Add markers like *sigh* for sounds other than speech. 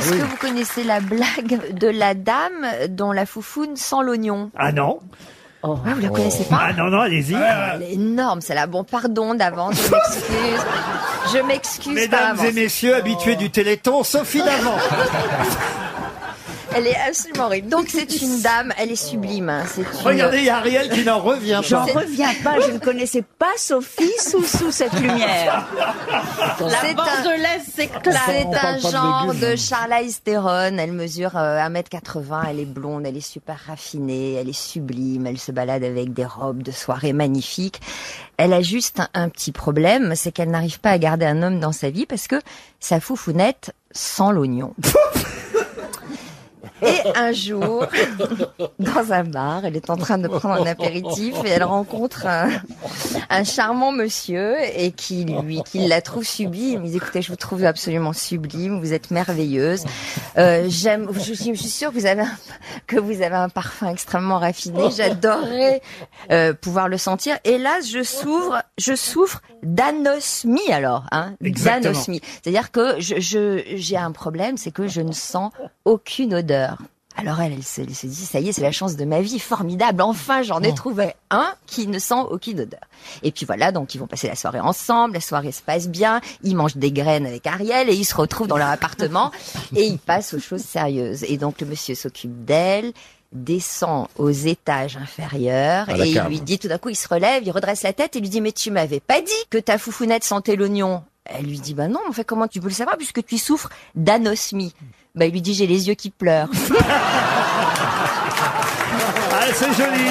Est-ce que vous connaissez la blague de la dame dont la foufoune sent l'oignon? Ah non Ah, vous la connaissez pas? Ah non, non, allez-y. Elle est énorme, c'est là. Bon, pardon d'avance, je m'excuse. Je m'excuse Mesdames et messieurs, habitués du Téléthon, Sophie Davant. *laughs* Elle est absolument horrible. Donc c'est une dame, elle est sublime. hein. C'est une- Regardez, il y a Ariel qui n'en revient J'en pas. reviens pas, je ne connaissais pas Sophie sous, sous cette lumière. C'est un- Bordelaise s'éclate. C'est un genre de Charlize Theron. Elle mesure euh, 1m80, elle est blonde, elle est super raffinée, elle est sublime, elle se balade avec des robes de soirée magnifiques. Elle a juste un, un petit problème, c'est qu'elle n'arrive pas à garder un homme dans sa vie parce que sa foufounette sent l'oignon. *laughs* Et un jour, *laughs* dans un bar, elle est en train de prendre un apéritif et elle rencontre un, un charmant monsieur et qui lui, qui la trouve sublime. Il dit écoutez, je vous trouve absolument sublime, vous êtes merveilleuse. Euh, j'aime, je, suis- je suis sûre que vous avez un, que vous avez un parfum extrêmement raffiné. J'adorerais euh, pouvoir le sentir. Là, je souffre, je souffre d'anosmie alors, hein, d'anosmie. C'est-à-dire que je, je, j'ai un problème, c'est que je ne sens aucune odeur. Alors elle, elle se, elle se dit, ça y est, c'est la chance de ma vie, formidable, enfin j'en ai trouvé un qui ne sent aucune odeur. Et puis voilà, donc ils vont passer la soirée ensemble, la soirée se passe bien, ils mangent des graines avec Ariel et ils se retrouvent dans leur appartement *laughs* et ils passent aux choses sérieuses. Et donc le monsieur s'occupe d'elle, descend aux étages inférieurs et il lui dit tout d'un coup, il se relève, il redresse la tête et lui dit, mais tu m'avais pas dit que ta foufounette sentait l'oignon. Elle lui dit, bah non, en fait, comment tu peux le savoir puisque tu souffres d'anosmie. Bah, il lui dit, j'ai les yeux qui pleurent. *laughs* Ah, c'est joli.